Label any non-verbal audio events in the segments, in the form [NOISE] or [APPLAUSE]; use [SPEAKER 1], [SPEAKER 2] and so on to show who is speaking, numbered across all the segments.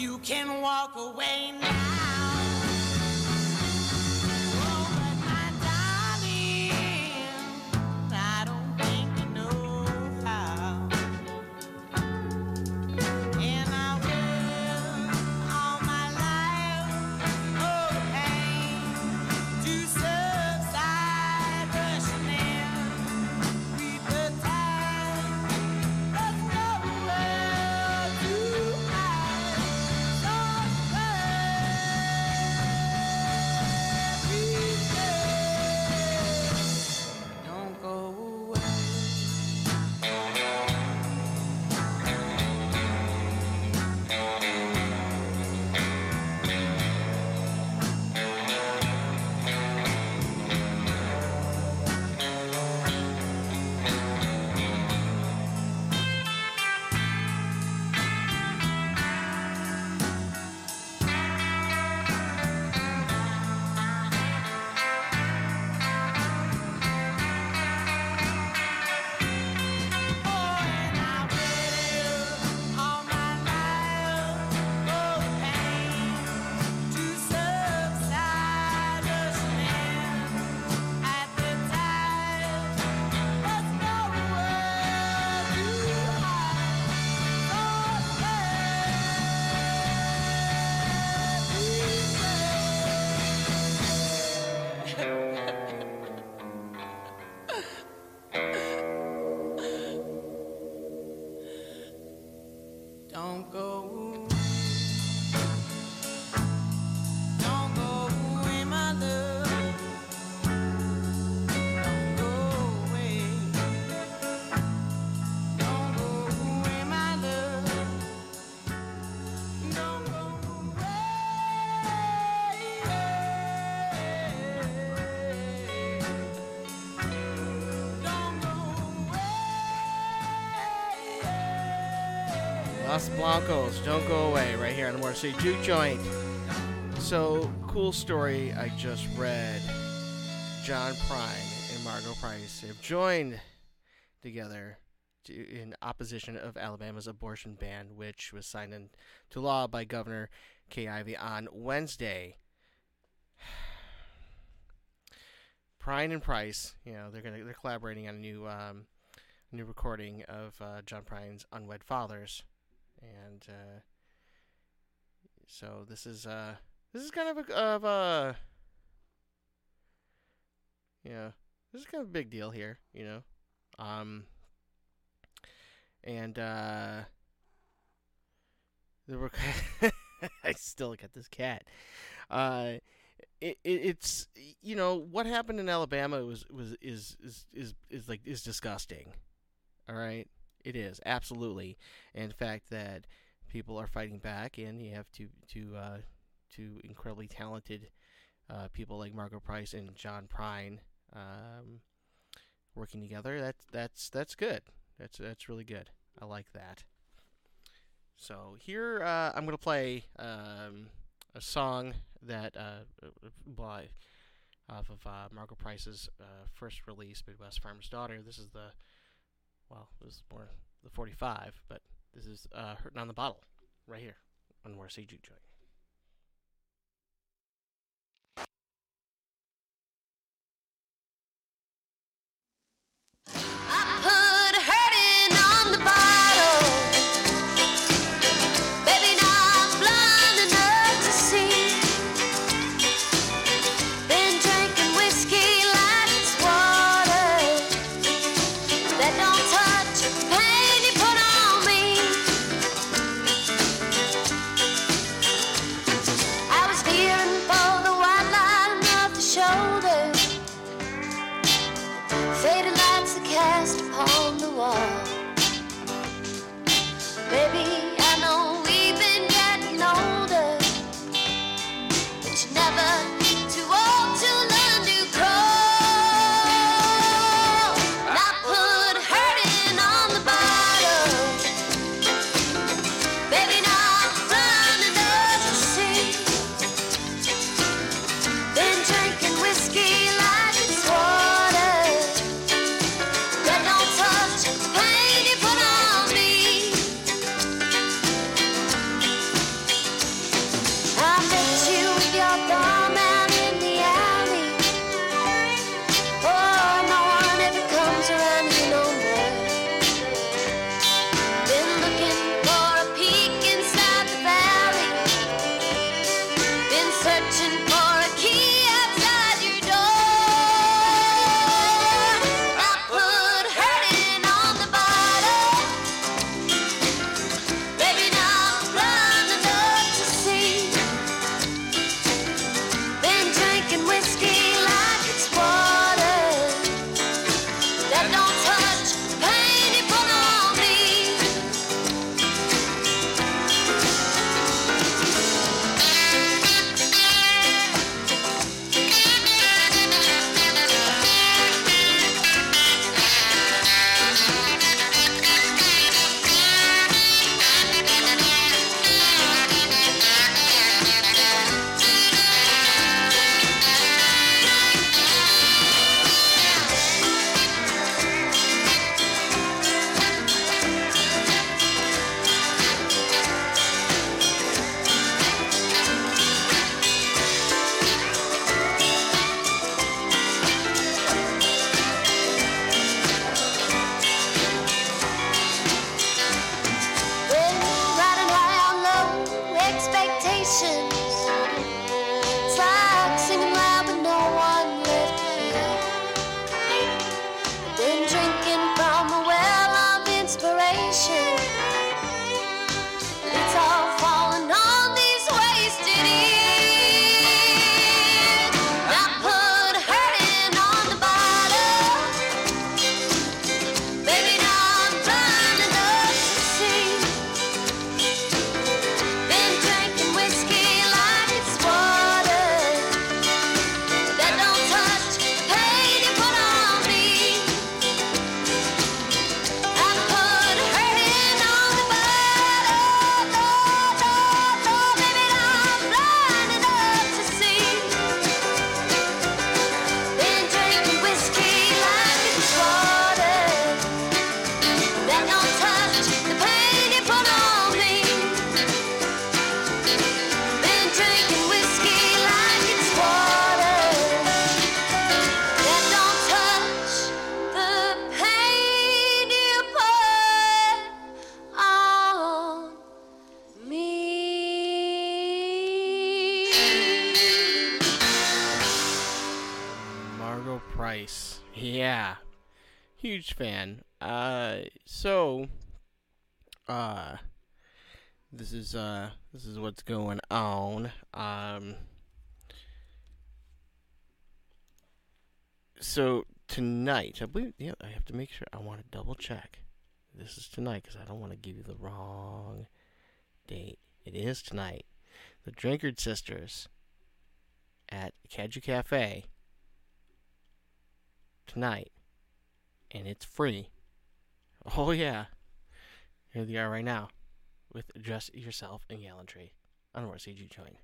[SPEAKER 1] You can walk away
[SPEAKER 2] now. Blancos, don't go away, right here on the City Juke Joint. So, cool story I just read. John Prine and Margo Price have joined together to, in opposition of Alabama's abortion ban, which was signed into law by Governor Kay Ivey on Wednesday. [SIGHS] Prine and Price, you know, they're gonna they're collaborating on a new um, new recording of uh, John Prine's Unwed Fathers and uh, so this is uh this is kind of a of a know this is kind of a big deal here you know? Um and uh the rec- [LAUGHS] I still got this cat. Uh it, it it's you know what happened in Alabama was was is is is, is like is disgusting. All right it is absolutely, and the fact that people are fighting back, and you have to to uh, incredibly talented uh, people like Margo Price and John Prine um, working together. That's that's that's good. That's that's really good. I like that. So here uh, I'm gonna play um, a song that uh, by off of uh, Margo Price's uh, first release, Midwest Farmer's Daughter. This is the well, this is more the 45, but this is uh, Hurting on the Bottle right here on More Juke Joint. Uh, this is uh, this is what's going on. Um, so tonight, I believe. Yeah, I have to make sure. I want to double check. This is tonight because I don't want to give you the wrong date. It is tonight. The Drinkard Sisters at Cadieux Cafe tonight, and it's free. Oh yeah. Here they are right now with Just Yourself
[SPEAKER 3] and Gallantry
[SPEAKER 4] on War CG Join.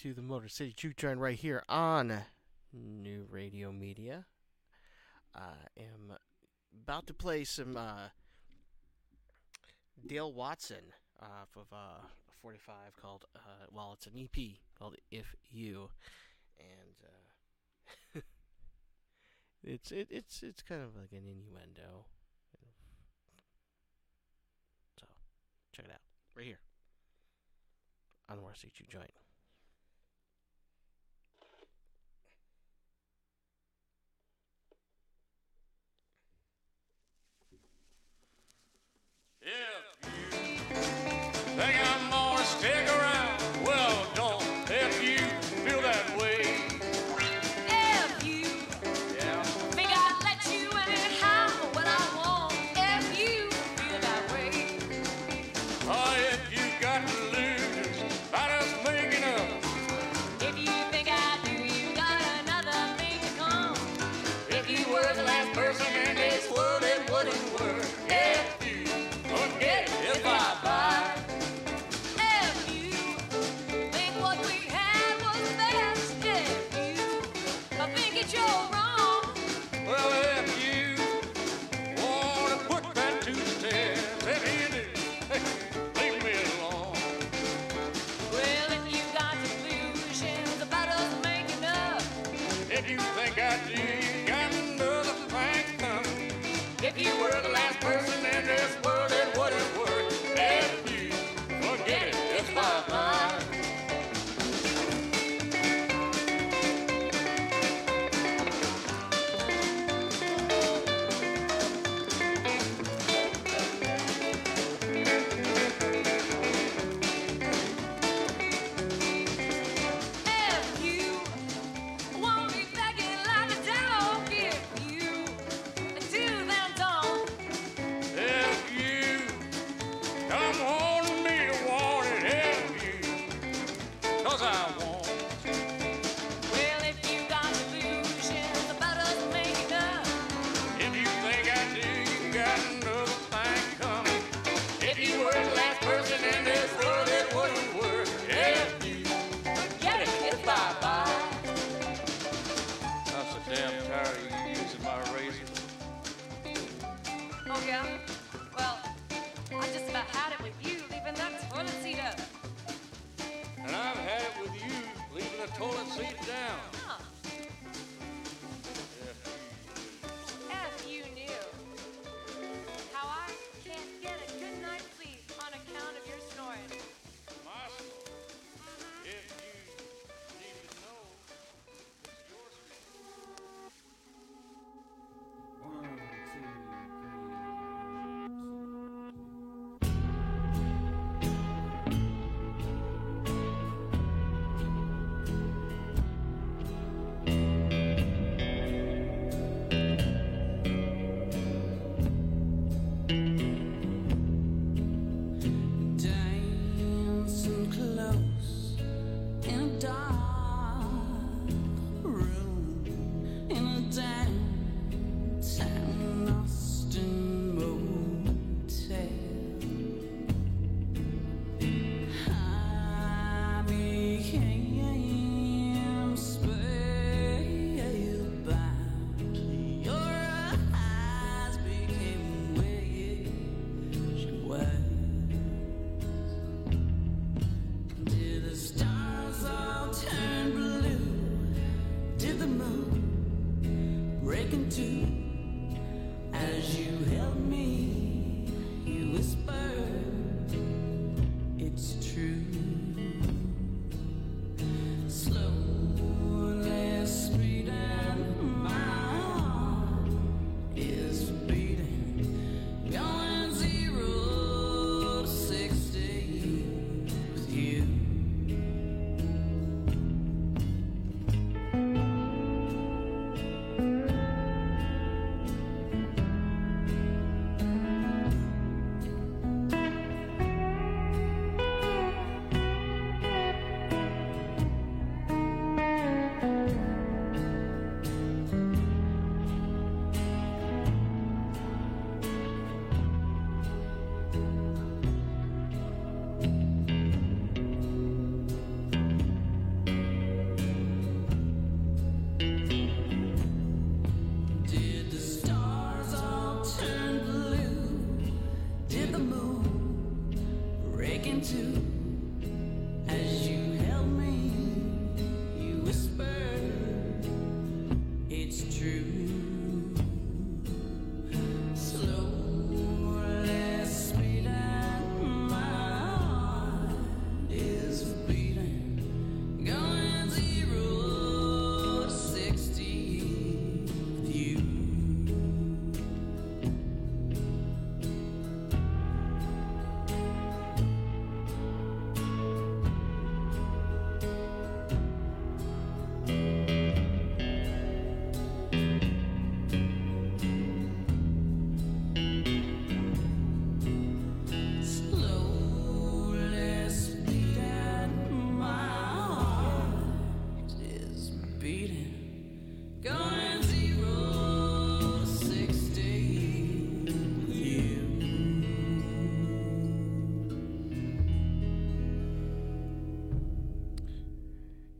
[SPEAKER 4] to the
[SPEAKER 2] Motor City Juke Joint right here on New Radio Media. I am about to play some uh, Dale Watson off of uh, 45 called, uh, well, it's an EP called If You. And uh, [LAUGHS] it's it, it's it's kind of like an innuendo. So, check it out right here on
[SPEAKER 5] the
[SPEAKER 6] Motor City Juke Joint.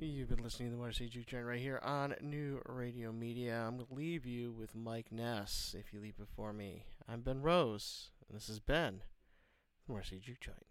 [SPEAKER 2] You've been listening to the City Juke Joint right here on New Radio Media. I'm going to leave you with Mike Ness if you leave before me. I'm Ben Rose, and this is Ben, the City Juke Joint.